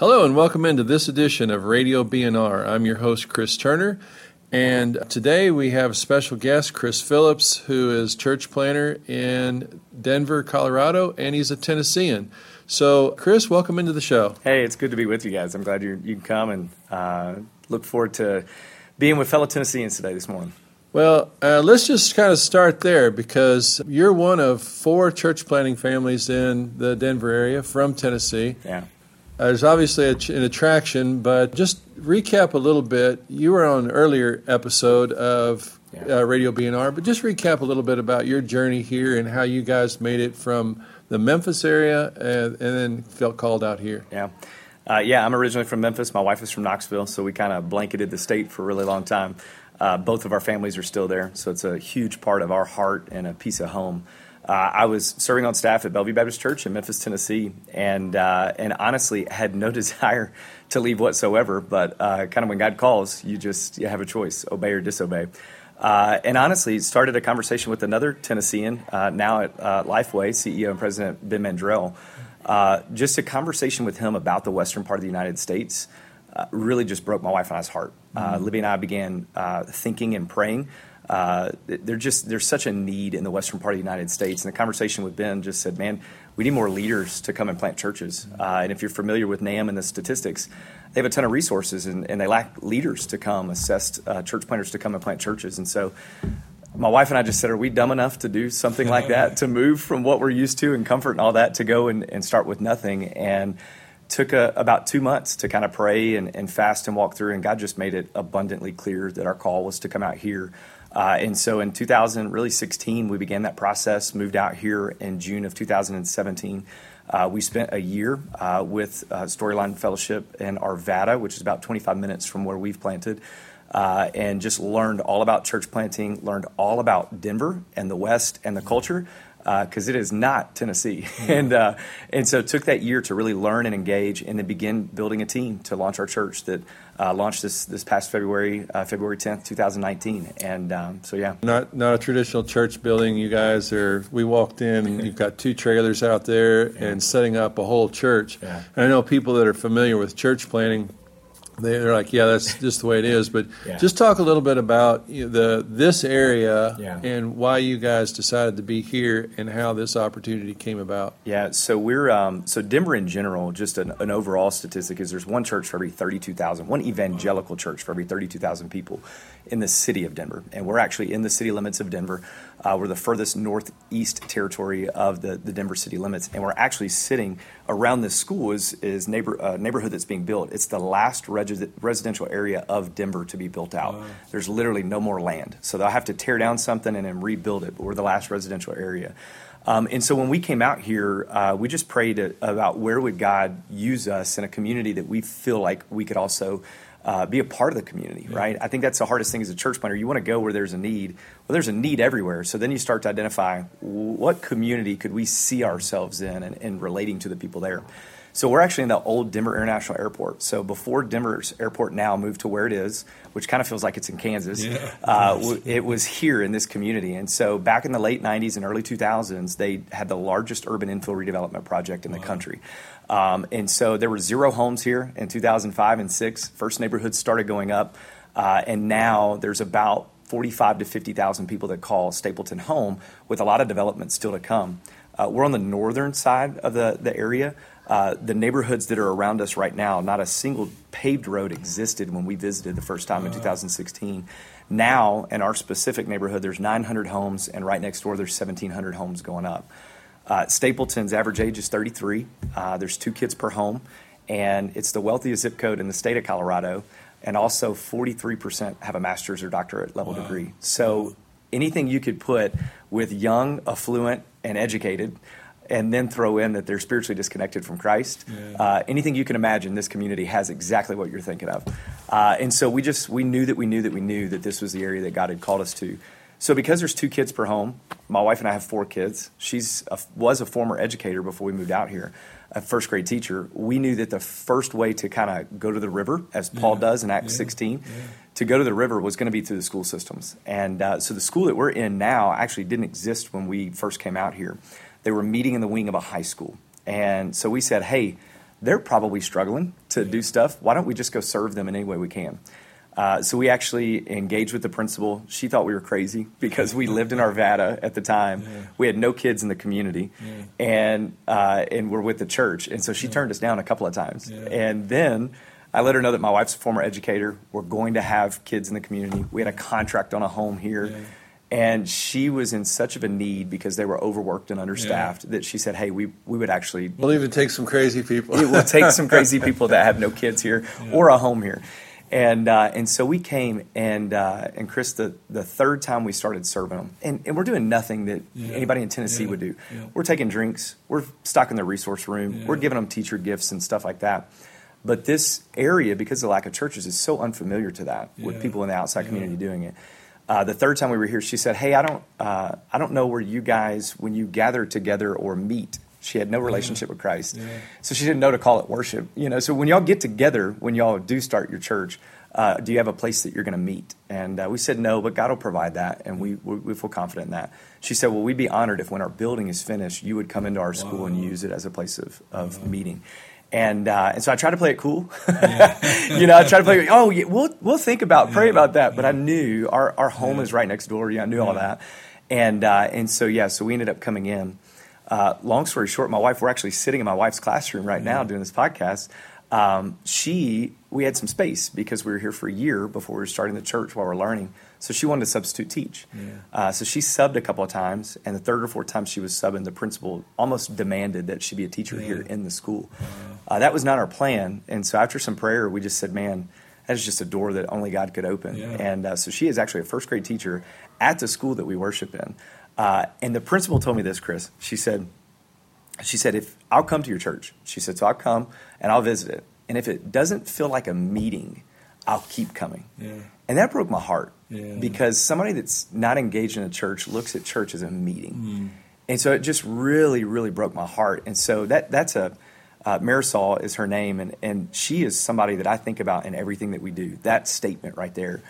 Hello and welcome into this edition of Radio B&R. I'm your host, Chris Turner, and today we have a special guest Chris Phillips, who is church planter in Denver, Colorado, and he's a Tennessean. So, Chris, welcome into the show. Hey, it's good to be with you guys. I'm glad you you can come and uh, look forward to being with fellow Tennesseans today this morning. Well, uh, let's just kind of start there because you're one of four church planting families in the Denver area from Tennessee. Yeah. Uh, there's obviously a, an attraction, but just recap a little bit. You were on an earlier episode of Yeah. uh, Radio B&R, but just recap a little bit about your journey here and how you guys made it from the Memphis area and, and then felt called out here. Yeah. Uh, yeah, I'm originally from Memphis. My wife is from Knoxville, so we kind of blanketed the state for a really long time. Uh, both of our families are still there, so it's a huge part of our heart and a piece of home. Uh, I was serving on staff at Bellevue Baptist Church in Memphis, Tennessee, and uh, and honestly had no desire to leave whatsoever. But uh, kind of when God calls, you just you have a choice: obey or disobey. Uh, and honestly, started a conversation with another Tennessean, uh, now at uh, Lifeway, CEO and President Ben Mandrell. Uh, just a conversation with him about the western part of the United States uh, really just broke my wife and I's heart. Uh, Libby and I began uh, thinking and praying. Uh, there just there's such a need in the western part of the United States, and the conversation with Ben just said, "Man, we need more leaders to come and plant churches." Uh, and if you're familiar with NAMB and the statistics, they have a ton of resources, and, and they lack leaders to come, assessed uh, church planters to come and plant churches. And so, my wife and I just said, "Are we dumb enough to do something like that? to move from what we're used to and comfort and all that to go and, and start with nothing?" And took a, about two months to kind of pray and, and fast and walk through, and God just made it abundantly clear that our call was to come out here. Uh, and so in 2000, really 16, we began that process, moved out here in June of 2017. Uh, we spent a year uh, with uh, Storyline Fellowship in Arvada, which is about 25 minutes from where we've planted, uh, and just learned all about church planting, learned all about Denver and the West and the culture, because it is not Tennessee. and, uh, and so took that year to really learn and engage, and then begin building a team to launch our church that uh, launched this, this past February, uh, February 10th, 2019. And um, so, yeah. Not not a traditional church building. You guys are. We walked in, and you've got two trailers out there, and setting up a whole church. Yeah. And I know people that are familiar with church planting. They- They're like, yeah, that's just the way it is. But Yeah. just talk a little bit about the this area Yeah. and why you guys decided to be here and how this opportunity came about. Yeah, so we're um, so Denver in general. Just an, an overall statistic is there's one church for every thirty-two thousand, one evangelical church for every thirty-two thousand people in the city of Denver, and we're actually in the city limits of Denver. Uh, we're the furthest northeast territory of the, the Denver city limits, and we're actually sitting around this school is is neighbor uh, neighborhood that's being built. It's the last residential area of Denver to be built out. There's literally no more land, so they'll have to tear down something and then rebuild it. But we're the last residential area. Um, and so when we came out here, uh, we just prayed about where would God use us in a community that we feel like we could also uh, be a part of the community, right? I think that's the hardest thing as a church planter. You want to go where there's a need. Well, there's a need everywhere. So then you start to identify what community could we see ourselves in and, and relating to the people there. So we're actually in the old Denver International Airport. So before Denver's airport now moved to where it is, which kind of feels like it's in Kansas, uh, w- it was here in this community. And so back in the late 90s and early 2000s, they had the largest urban infill redevelopment project in the country. Um, and so there were zero homes here in 2005 and 6. First neighborhoods started going up. Uh, and now there's about 45 to 50,000 people that call Stapleton home with a lot of development still to come. Uh, we're on the northern side of the, the area. Uh, the neighborhoods that are around us right now, not a single paved road existed when we visited the first time in 2016. Now, in our specific neighborhood, there's 900 homes, and right next door, there's 1,700 homes going up. Uh, Stapleton's average age is 33. Uh, there's two kids per home, and it's the wealthiest zip code in the state of Colorado. And also, 43% have a master's or doctorate level degree. So, anything you could put with young, affluent, and educated, and then throw in that they're spiritually disconnected from Christ. Uh, anything you can imagine, this community has exactly what you're thinking of. Uh, and so we just we knew that we knew that we knew that this was the area that God had called us to. So because there's two kids per home, my wife and I have four kids. She's a, was a former educator before we moved out here, a first grade teacher. We knew that the first way to kind of go to the river, as Paul does in Acts 16, to go to the river was going to be through the school systems. And uh, so the school that we're in now actually didn't exist when we first came out here. They were meeting in the wing of a high school. And so we said, hey, they're probably struggling. to do stuff. Why don't we just go serve them in any way we can? Uh, so we actually engaged with the principal. She thought we were crazy because we lived in Arvada at the time. Yeah. We had no kids in the community, yeah. and uh, and we're with the church. And so she yeah. turned us down a couple of times. And then I let her know that my wife's a former educator. We're going to have kids in the community. We had a contract on a home here. And she was in such of a need because they were overworked and understaffed that she said, "Hey, we, we would actually we'll even take some crazy people. it will take some crazy people that have no kids here or a home here." And uh, and so we came and uh, and Chris the, the third time we started serving them and, and we're doing nothing that yeah. anybody in Tennessee yeah. would do. Yeah. We're taking drinks, we're stocking the resource room, we're giving them teacher gifts and stuff like that. But this area, because of the lack of churches, is so unfamiliar to that with people in the outside community doing it. Uh, the third time we were here, she said, "Hey, I don't uh, I don't know where you guys when you gather together or meet." She had no relationship with Christ. Yeah. So she didn't know to call it worship. You know, so when y'all get together, when y'all do start your church, uh, do you have a place that you're going to meet? And uh, we said no, but God will provide that, and we, we, we feel confident in that. She said, well, we'd be honored if when our building is finished, you would come into our school wow. and use it as a place of, of wow. meeting. And uh, and so I try to play it cool. Yeah. you know, I try to play. Oh, yeah, we'll we'll think about pray about that. But I knew our, our home is right next door. Yeah, I knew all that. And uh, and so yeah, so we ended up coming in. Uh, long story short, my wife, we're actually sitting in my wife's classroom right now doing this podcast. Um, she, we had some space because we were here for a year before we were starting the church while we are learning. So she wanted to substitute teach. Yeah. Uh, so she subbed a couple of times, and the third or fourth time she was subbing, the principal almost demanded that she be a teacher yeah. here in the school. Uh, that was not our plan, and so after some prayer, we just said, "Man, that is just a door that only God could open." Yeah. And uh, so she is actually a first grade teacher at the school that we worship in. Uh, and the principal told me this, Chris. She said, she said, if I'll come to your church, she said, so I'll come and I'll visit it. And if it doesn't feel like a meeting, I'll keep coming. Yeah. And that broke my heart yeah. because somebody that's not engaged in a church looks at church as a meeting. Mm. And so it just really, really broke my heart. And so that that's a, uh, Marisol is her name, and, and she is somebody that I think about in everything that we do. That statement right there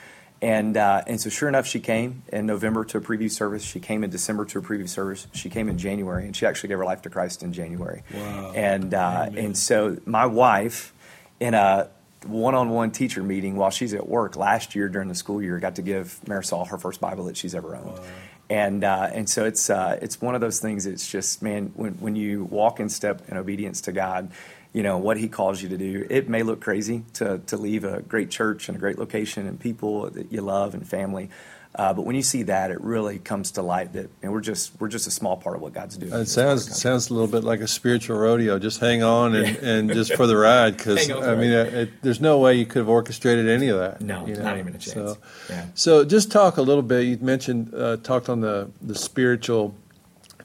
and, uh, and so, sure enough, she came in November to a preview service. She came in December to a preview service. She came in January, and she actually gave her life to Christ in January. Wow. And, uh, and so, my wife, in a one on one teacher meeting while she's at work last year during the school year, got to give Marisol her first Bible that she's ever owned. Wow. And, uh, and so, it's, uh, it's one of those things, it's just, man, when, when you walk in step in obedience to God, you know what he calls you to do. It may look crazy to to leave a great church and a great location and people that you love and family. Uh, but when you see that, it really comes to light that and we're just we're just a small part of what God's doing. It sounds sounds a little bit like a spiritual rodeo. Just hang on and, yeah. and just for the ride, because I mean, it, it, there's no way you could have orchestrated any of that. No, you know? not even a chance. So, yeah. so just talk a little bit. You mentioned uh, talked on the the spiritual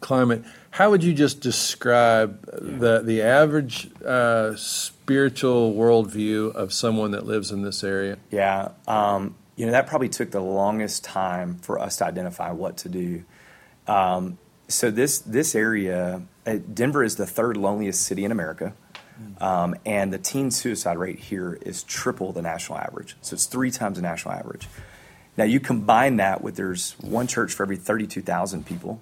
climate. How would you just describe the the average uh, spiritual worldview of someone that lives in this area? Yeah, um, you know that probably took the longest time for us to identify what to do. Um, so this this area, uh, Denver is the third loneliest city in America. Um, and the teen suicide rate here is triple the national average. So it's three times the national average. Now you combine that with there's one church for every 32,000 people.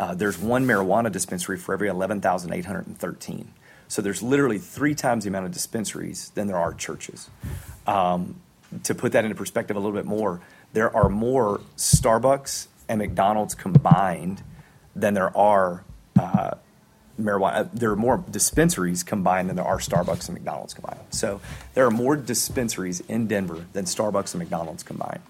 Uh, there's one marijuana dispensary for every 11,813. So there's literally three times the amount of dispensaries than there are churches. Um, to put that into perspective a little bit more, there are more Starbucks and McDonald's combined than there are uh, marijuana. Uh, there are more dispensaries combined than there are Starbucks and McDonald's combined. So there are more dispensaries in Denver than Starbucks and McDonald's combined.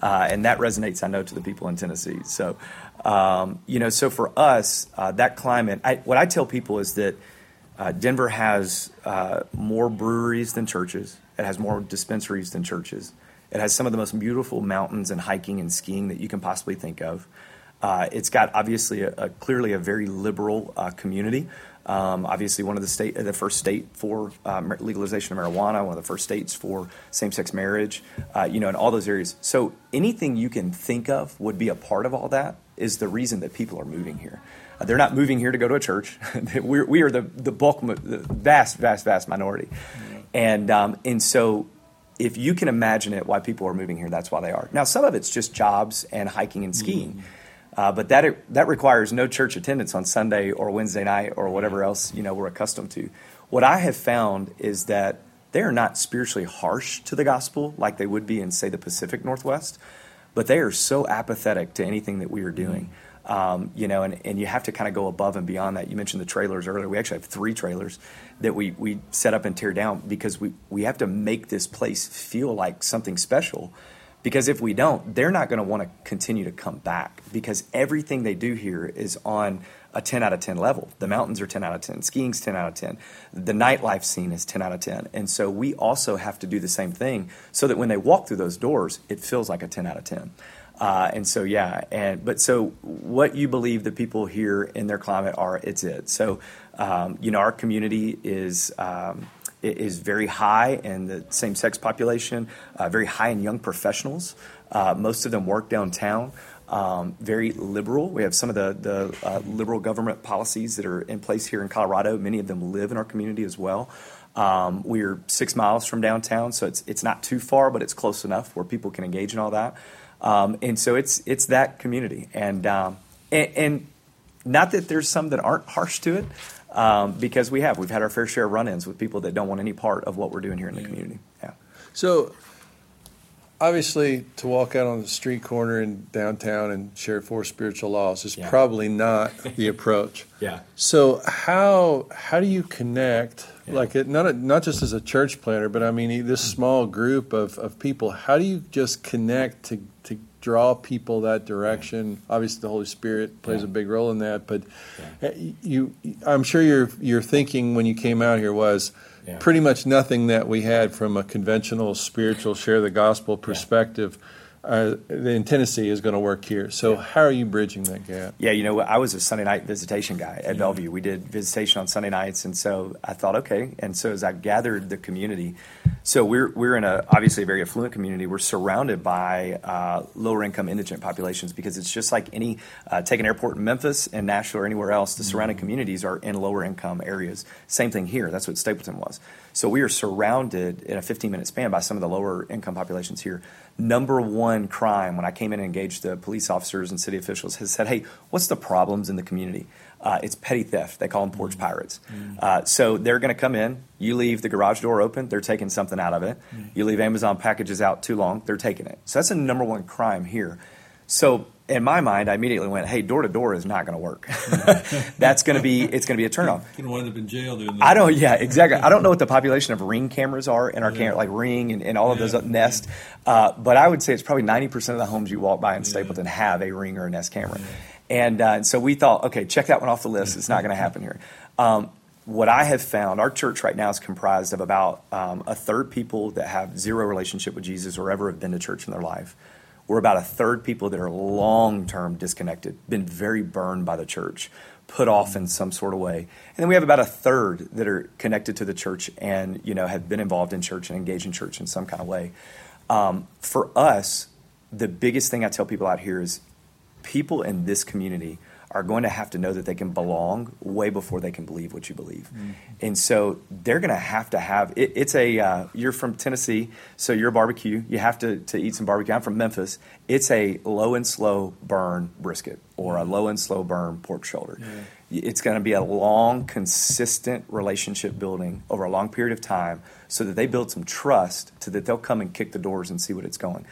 Uh, and that resonates, I know, to the people in Tennessee. So, um, you know, so for us, uh, that climate, I, what I tell people is that uh, Denver has uh, more breweries than churches. It has more dispensaries than churches. It has some of the most beautiful mountains and hiking and skiing that you can possibly think of. Uh, it's got obviously a, a, clearly a very liberal uh, community. Um, obviously, one of the state, the first state for uh, legalization of marijuana, one of the first states for same-sex marriage, uh, you know, in all those areas. So anything you can think of would be a part of all that. Is the reason that people are moving here. Uh, they're not moving here to go to a church. We're, we are the the bulk, the vast, vast, vast minority, mm-hmm. and um, and so if you can imagine it, why people are moving here, that's why they are. Now, some of it's just jobs and hiking and skiing. Mm-hmm uh, but that that requires no church attendance on Sunday or Wednesday night or whatever else you know we're accustomed to. What I have found is that they are not spiritually harsh to the gospel like they would be in, say, the Pacific Northwest, but they are so apathetic to anything that we are doing. Um, you know, and, and you have to kind of go above and beyond that. You mentioned the trailers earlier. We actually have three trailers that we, we set up and tear down because we, we have to make this place feel like something special. Because if we don't, they're not going to want to continue to come back because everything they do here is on a 10 out of 10 level. The mountains are 10 out of 10, skiing's 10 out of 10, the nightlife scene is 10 out of 10. And so we also have to do the same thing so that when they walk through those doors, it feels like a 10 out of 10. Uh, and so yeah, and but so what you believe the people here in their climate are, it's it. So um, you know our community is. Um, is very high in the same sex population, uh, very high in young professionals. Uh, most of them work downtown um, very liberal. We have some of the, the uh, liberal government policies that are in place here in Colorado. Many of them live in our community as well. Um, we're six miles from downtown, so it's it's not too far, but it's close enough where people can engage in all that. Um, and so it's it's that community, and, um, and, and not that there's some that aren't harsh to it, Um, because we have we've had our fair share of run-ins with people that don't want any part of what we're doing here in the community. Yeah. So obviously to walk out on the street corner in downtown and share four spiritual laws is yeah. probably not the approach. yeah. So how how do you connect yeah. like it, not not just as a church planter, but I mean this small group of, of people? How do you just connect to to draw people that direction? Yeah. Obviously, the Holy Spirit plays a big role in that, but eh, you I'm sure your your thinking when you came out here was yeah. pretty much nothing that we had from a conventional spiritual share the gospel perspective. Uh, in Tennessee is going to work here. So yeah. how are you bridging that gap? Yeah, you know, I was a Sunday night visitation guy at yeah. Bellevue. We did visitation on Sunday nights, and so I thought, okay. And so as I gathered the community, so we're we're in a obviously a very affluent community. We're surrounded by uh, lower income indigent populations because it's just like any uh, take an airport in Memphis and Nashville or anywhere else. The surrounding mm-hmm. communities are in lower income areas. Same thing here. That's what Stapleton was. So we are surrounded in a 15 minute span by some of the lower income populations here number one crime when I came in and engaged the police officers and city officials has said, hey, what's the problems in the community? Uh, it's petty theft. They call them porch mm. pirates. Mm. Uh, so they're going to come in. You leave the garage door open, they're taking something out of it. Mm. You leave Amazon packages out too long, they're taking it. So that's the number one crime here. So in my mind, I immediately went, "Hey, door to door is not going to work. That's going to be it's going to be a turnoff." You don't up in jail doing that. I don't. Yeah, exactly. I don't know what the population of ring cameras are in our yeah. camera, like ring and, and all of yeah. those Nest, uh, but I would say it's probably ninety percent of the homes you walk by in Stapleton have a ring or a Nest camera, and uh, so we thought, okay, check that one off the list. It's not going to happen here. Um, what I have found, our church right now is comprised of about um, a third people that have zero relationship with Jesus or ever have been to church in their life. We're about a third people that are long term disconnected, been very burned by the church, put off in some sort of way. And then we have about a third that are connected to the church and you know have been involved in church and engaged in church in some kind of way. Um, for us, the biggest thing I tell people out here is people in this community are going to have to know that they can belong way before they can believe what you believe. Mm-hmm. And so they're going to have to have it, it's a uh, you're from Tennessee, so you're a barbecue. You have to, to eat some barbecue. I'm from Memphis. It's a low and slow burn brisket or a low and slow burn pork shoulder. Yeah. It's going to be a long, consistent relationship building over a long period of time so that they build some trust so that they'll come and kick the doors and see what it's going.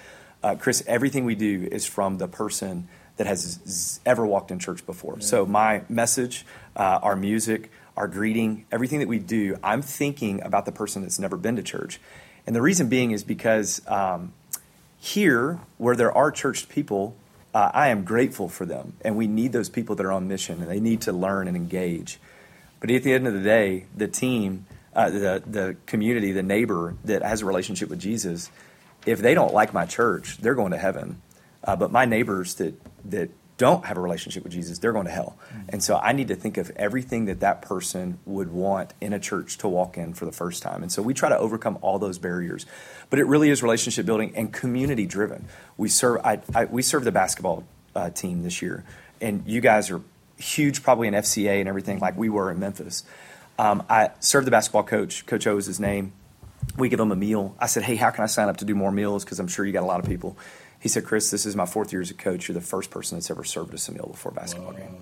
Uh, Chris, everything we do is from the person that has ever walked in church before. So my message, uh, our music, our greeting, everything that we do, I'm thinking about the person that's never been to church. And the reason being is because um, here, where there are church people, uh, I am grateful for them. And we need those people that are on mission and they need to learn and engage. But at the end of the day, the team, uh, the, the community, the neighbor that has a relationship with Jesus, if they don't like my church, they're going to heaven. Uh, but my neighbors that that don't have a relationship with Jesus, they're going to hell. Mm-hmm. And so I need to think of everything that that person would want in a church to walk in for the first time. And so we try to overcome all those barriers. But it really is relationship building and community driven. We serve I, I, we serve the basketball uh, team this year, and you guys are huge, probably in FCA and everything like we were in Memphis. Um, I served the basketball coach. Coach O is his name. We give him a meal. I said, "Hey, how can I sign up to do more meals? Because I'm sure you got a lot of people." He said, Chris, this is my fourth year as a coach. You're the first person that's ever served us a meal before a basketball wow. game.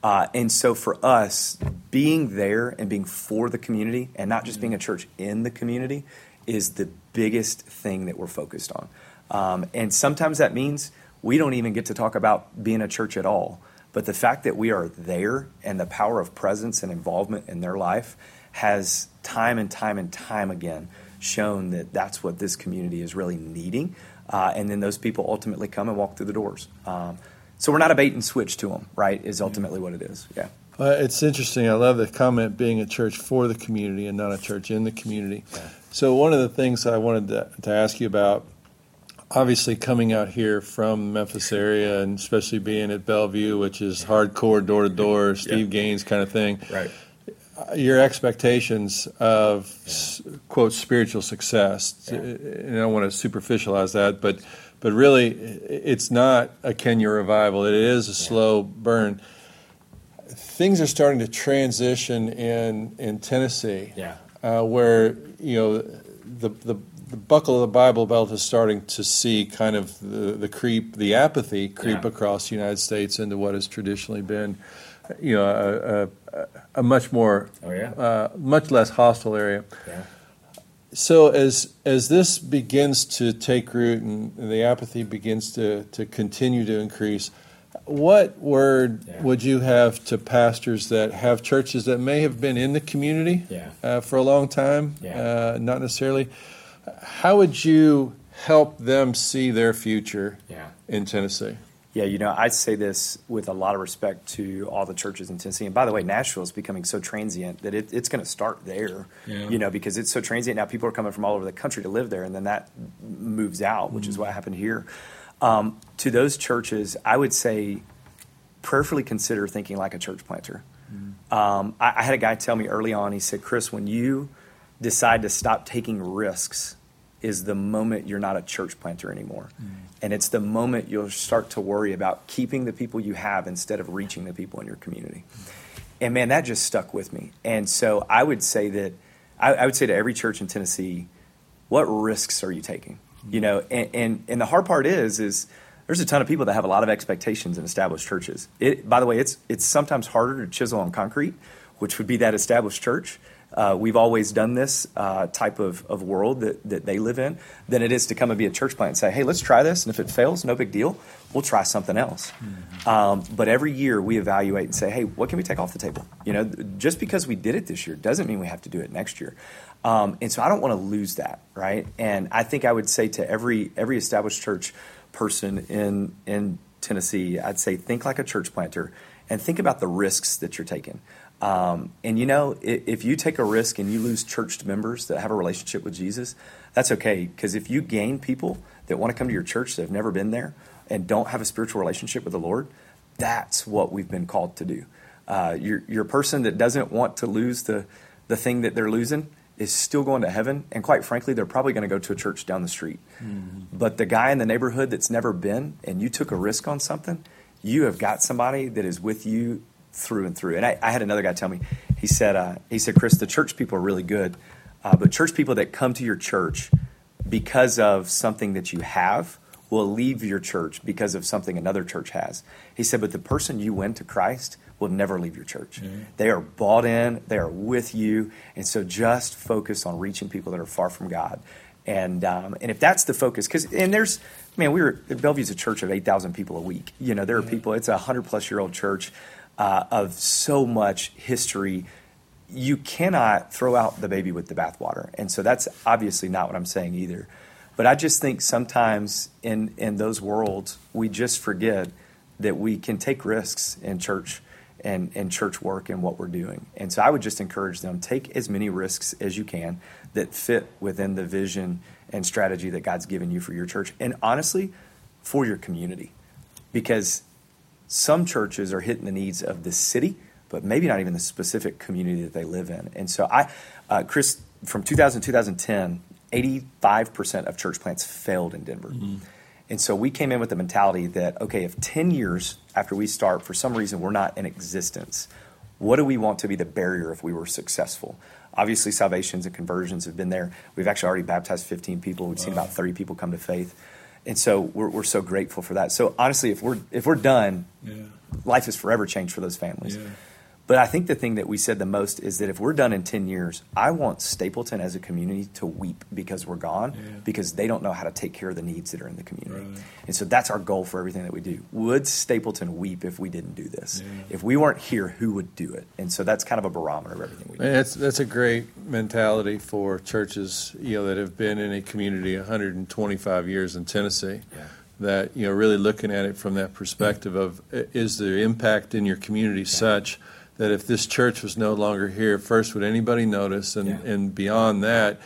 Uh, and so for us, being there and being for the community and not just being a church in the community is the biggest thing that we're focused on. Um, and sometimes that means we don't even get to talk about being a church at all. But the fact that we are there and the power of presence and involvement in their life has time and time and time again shown that that's what this community is really needing. Uh, and then those people ultimately come and walk through the doors. Um, so we're not a bait and switch to them, right? Is ultimately what it is. Yeah. Uh, it's interesting. I love the comment being a church for the community and not a church in the community. Yeah. So one of the things I wanted to, to ask you about obviously coming out here from Memphis area and especially being at Bellevue, which is hardcore door to door, Steve yeah. Gaines kind of thing. Right. Your expectations of yeah. quote spiritual success, yeah. and I don't want to superficialize that, but but really, it's not a Kenya revival. It is a slow burn. Things are starting to transition in in Tennessee, yeah. uh, where you know the the the buckle of the Bible Belt is starting to see kind of the, the creep, the apathy creep yeah. across the United States into what has traditionally been, you know, a, a, a much more, oh, yeah. uh, much less hostile area. Yeah. So as as this begins to take root and the apathy begins to, to continue to increase, what word yeah. would you have to pastors that have churches that may have been in the community uh, for a long time, yeah. uh, not necessarily? How would you help them see their future in Tennessee? Yeah, you know, I say this with a lot of respect to all the churches in Tennessee. And by the way, Nashville is becoming so transient that it, it's going to start there, yeah. you know, because it's so transient now. People are coming from all over the country to live there, and then that moves out, which mm-hmm. is what happened here. Um, to those churches, I would say prayerfully consider thinking like a church planter. Mm-hmm. Um, I, I had a guy tell me early on, he said, Chris, when you decide to stop taking risks is the moment you're not a church planter anymore. Mm. And it's the moment you'll start to worry about keeping the people you have instead of reaching the people in your community. Mm. And man, that just stuck with me. And so I would say that I, I, would say to every church in Tennessee, what risks are you taking? You know, and, and, and the hard part is is there's a ton of people that have a lot of expectations in established churches. It, by the way, it's it's sometimes harder to chisel on concrete, which would be that established church we've always done this uh, type of, of world that, that they live in than it is to come and be a church plant and say, hey, let's try this. And if it fails, no big deal. We'll try something else. Mm-hmm. Um, but every year we evaluate and say, hey, what can we take off the table? You know, just because we did it this year doesn't mean we have to do it next year. Um, and so I don't want to lose that, right? And I think I would say to every every established church person in in Tennessee, I'd say think like a church planter and think about the risks that you're taking. Um, and you know, if, if, you take a risk and you lose church members that have a relationship with Jesus, that's okay. Because if you gain people that want to come to your church that have never been there and don't have a spiritual relationship with the Lord, that's what we've been called to do. Uh, you're, you're a person that doesn't want to lose the, the thing that they're losing is still going to heaven. And quite frankly, they're probably going to go to a church down the street. Mm-hmm. But the guy in the neighborhood that's never been and you took a risk on something, you have got somebody that is with you through and through. And I, I had another guy tell me, he said, uh, he said, Chris, the church people are really good, uh, but church people that come to your church because of something that you have will leave your church because of something another church has. He said, but the person you win to Christ will never leave your church. Mm-hmm. They are bought in, they are with you, and so just focus on reaching people that are far from God. And um, and if that's the focus, because and there's man, we were Bellevue's a church of eight thousand people a week. You know, there are people. It's a hundred plus year old church uh, of so much history. You cannot throw out the baby with the bathwater. And so that's obviously not what I'm saying either. But I just think sometimes in, in those worlds, we just forget that we can take risks in church and, and church work and what we're doing. And so I would just encourage them take as many risks as you can that fit within the vision and strategy that God's given you for your church. And honestly, for your community. Because some churches are hitting the needs of the city, but maybe not even the specific community that they live in. And so I, uh, Chris, from 2000 to 2010, 85% of church plants failed in Denver. Mm-hmm. And so we came in with the mentality that, okay, if 10 years after we start, for some reason we're not in existence, what do we want to be the barrier if we were successful? Obviously, salvations and conversions have been there. We've actually already baptized 15 people. We've wow. seen about 30 people come to faith and so we're, we're so grateful for that. So honestly, if we're if we're done, yeah. life is forever changed for those families. Yeah. But I think the thing that we said the most is that if we're done in 10 years, I want Stapleton as a community to weep because we're gone, yeah. because they don't know how to take care of the needs that are in the community. Right. And so that's our goal for everything that we do. Would Stapleton weep if we didn't do this? Yeah. If we weren't here, who would do it? And so that's kind of a barometer of everything we do. that's, that's a great mentality for churches you know, that have been in a community 125 years in Tennessee. Yeah that you know really looking at it from that perspective of is the impact in your community yeah. such that if this church was no longer here, first, would anybody notice? And, yeah. and beyond that,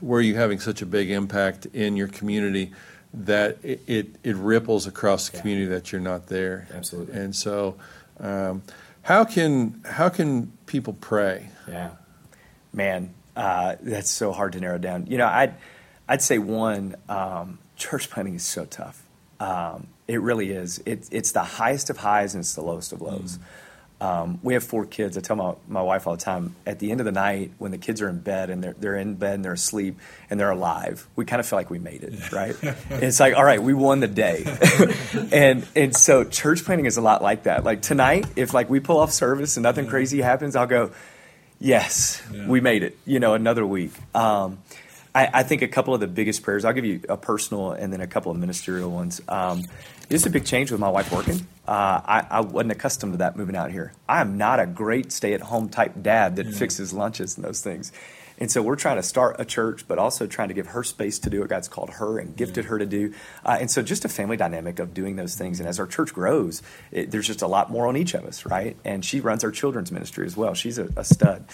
were you having such a big impact in your community that it, it, it ripples across the yeah. community that you're not there? Absolutely. And so, um, how can how can people pray? Yeah, man, uh, that's so hard to narrow down. You know, I'd I'd say one, um, church planting is so tough. Um, it really is. It, it's the highest of highs and it's the lowest of lows. Mm. Um, we have four kids. I tell my, my wife all the time at the end of the night, when the kids are in bed and they're, they're in bed and they're asleep and they're alive, we kind of feel like we made it, right? it's like, all right, we won the day. and, and so church planting is a lot like that. Like tonight, if like we pull off service and nothing crazy happens, I'll go, yes, yeah. we made it, you know, another week. Um, I, I, think a couple of the biggest prayers, I'll give you a personal and then a couple of ministerial ones. Um, it's a big change with my wife working. Uh, I, I, wasn't accustomed to that moving out here. I am not a great stay at home type dad that fixes lunches and those things. And so we're trying to start a church, but also trying to give her space to do what God's called her and gifted her to do. Uh, and so just a family dynamic of doing those things. And as our church grows, it, there's just a lot more on each of us, right? And she runs our children's ministry as well. She's a, a stud.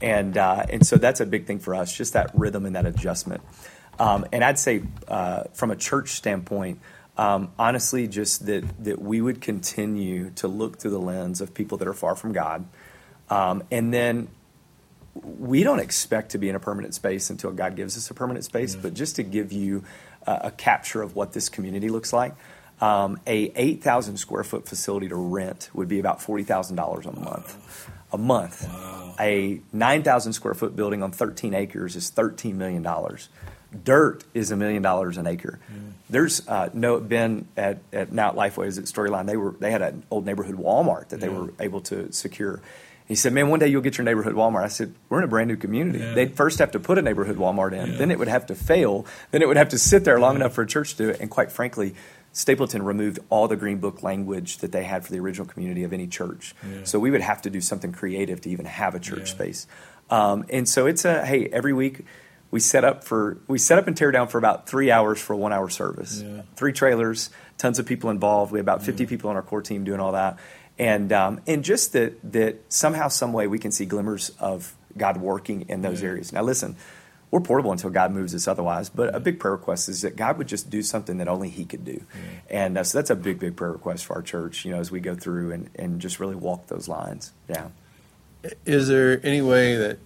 And, uh, and so that's a big thing for us, just that rhythm and that adjustment. Um, and I'd say uh, from a church standpoint, um, honestly, just that, that we would continue to look through the lens of people that are far from God. Um, and then we don't expect to be in a permanent space until God gives us a permanent space, mm-hmm. but just to give you a, a, capture of what this community looks like. Um, a 8,000 square foot facility to rent would be about $40,000 a month. A month. Wow. A 9,000 square foot building on 13 acres is $13 million dirt is a million dollars an acre. Mm. There's uh, no been at, at now Lifeways at Storyline. They were they had an old neighborhood Walmart that they yeah. were able to secure. He said, "Man, one day you'll get your neighborhood Walmart." I said, "We're in a brand new community. Yeah. They'd first have to put a neighborhood Walmart in, yeah. then it would have to fail, then it would have to sit there long enough for a church to do it." And quite frankly, Stapleton removed all the Green Book language that they had for the original community of any church. So we would have to do something creative to even have a church space. Um, and so it's a hey, every week we set up for we set up and tear down for about three hours for a one hour service. Yeah. Three trailers, tons of people involved. We have about fifty yeah. people on our core team doing all that, and um, and just that that somehow, some way, we can see glimmers of God working in those yeah. areas. Now, listen, we're portable until God moves us otherwise. But a big prayer request is that God would just do something that only He could do, and uh, so that's a big, big prayer request for our church. You know, as we go through and and just really walk those lines down. Is there any way that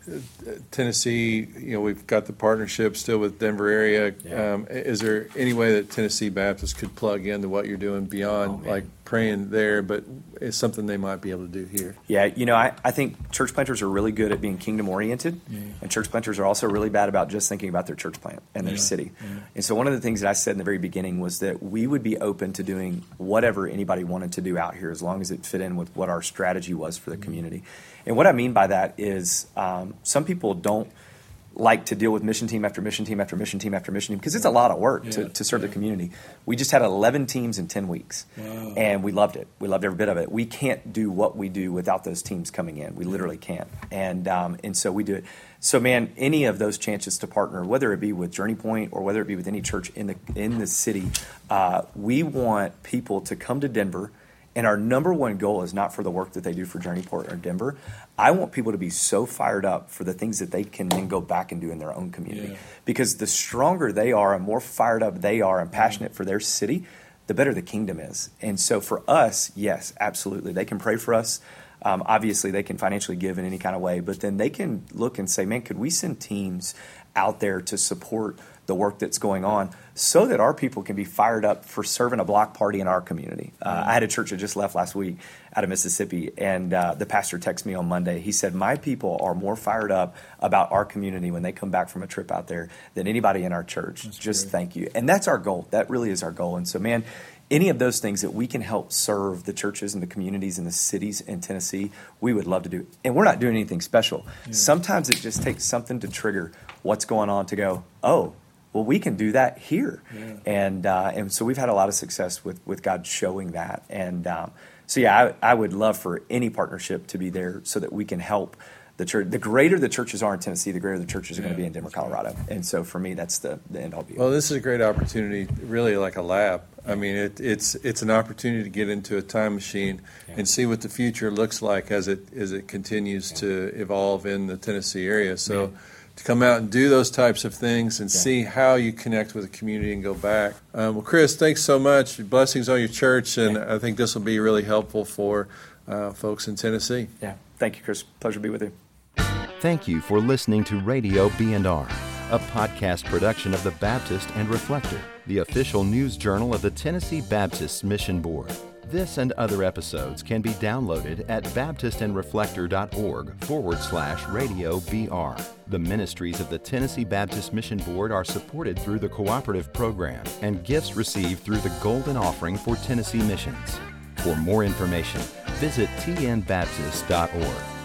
uh, Tennessee, you know, we've got the partnership still with Denver area. Yeah. Um, is there any way that Tennessee Baptist could plug into what you're doing beyond, oh, like praying there, but it's something they might be able to do here? Yeah, you know, I, I think church planters are really good at being kingdom oriented, yeah. and church planters are also really bad about just thinking about their church plant and their yeah. city. And so, one of the things that I said in the very beginning was that we would be open to doing whatever anybody wanted to do out here as long as it fit in with what our strategy was for the community. And what I mean by that is um, some people don't like to deal with mission team after mission team after mission team after mission team because it's a lot of work yeah, to, to serve yeah. the community. We just had 11 teams in 10 weeks, wow. and we loved it. We loved every bit of it. We can't do what we do without those teams coming in. We literally can't, and um, and so we do it. So, man, any of those chances to partner, whether it be with Journey Point or whether it be with any church in the in the city, uh, we want people to come to Denver and our number one goal is not for the work that they do for Journey Point or Denver. I want people to be so fired up for the things that they can then go back and do in their own community. Yeah. Because the stronger they are and more fired up they are and passionate for their city, the better the kingdom is. And so for us, yes, absolutely. They can pray for us. Um, obviously, they can financially give in any kind of way, but then they can look and say, man, could we send teams out there to support the work that's going on so that our people can be fired up for serving a block party in our community. Uh, I had a church that just left last week out of Mississippi, and uh, the pastor texted me on Monday. He said, My people are more fired up about our community when they come back from a trip out there than anybody in our church. That's just great. thank you. And that's our goal. That really is our goal. And so, man, any of those things that we can help serve the churches and the communities and the cities in Tennessee, we would love to do. And we're not doing anything special. Yeah. Sometimes it just takes something to trigger what's going on to go, oh, well, we can do that here. Yeah. And, uh, and so we've had a lot of success with, with God showing that. And um, so, yeah, I, I would love for any partnership to be there so that we can help the church. The greater the churches are in Tennessee, the greater the churches are yeah, going to be in Denver, Colorado. And so for me, that's the, the end all be. Well, this is a great opportunity, really like a lab. I mean, it, it's it's an opportunity to get into a time machine yeah. and see what the future looks like as it as it continues yeah. to evolve in the Tennessee area. So to come out and do those types of things and see how you connect with the community and go back. Um, well, Chris, thanks so much. Blessings on your church, and I think this will be really helpful for uh, folks in Tennessee. Yeah, thank you, Chris. Pleasure to be with you. Thank you for listening to Radio B&R, a podcast production of the Baptist and Reflector, the official news journal of the Tennessee Baptist Mission Board. This and other episodes can be downloaded at baptistandreflector.org forward slash radio BR. The ministries of the Tennessee Baptist Mission Board are supported through the cooperative program and gifts received through the Golden Offering for Tennessee Missions. For more information, visit tnbaptist.org.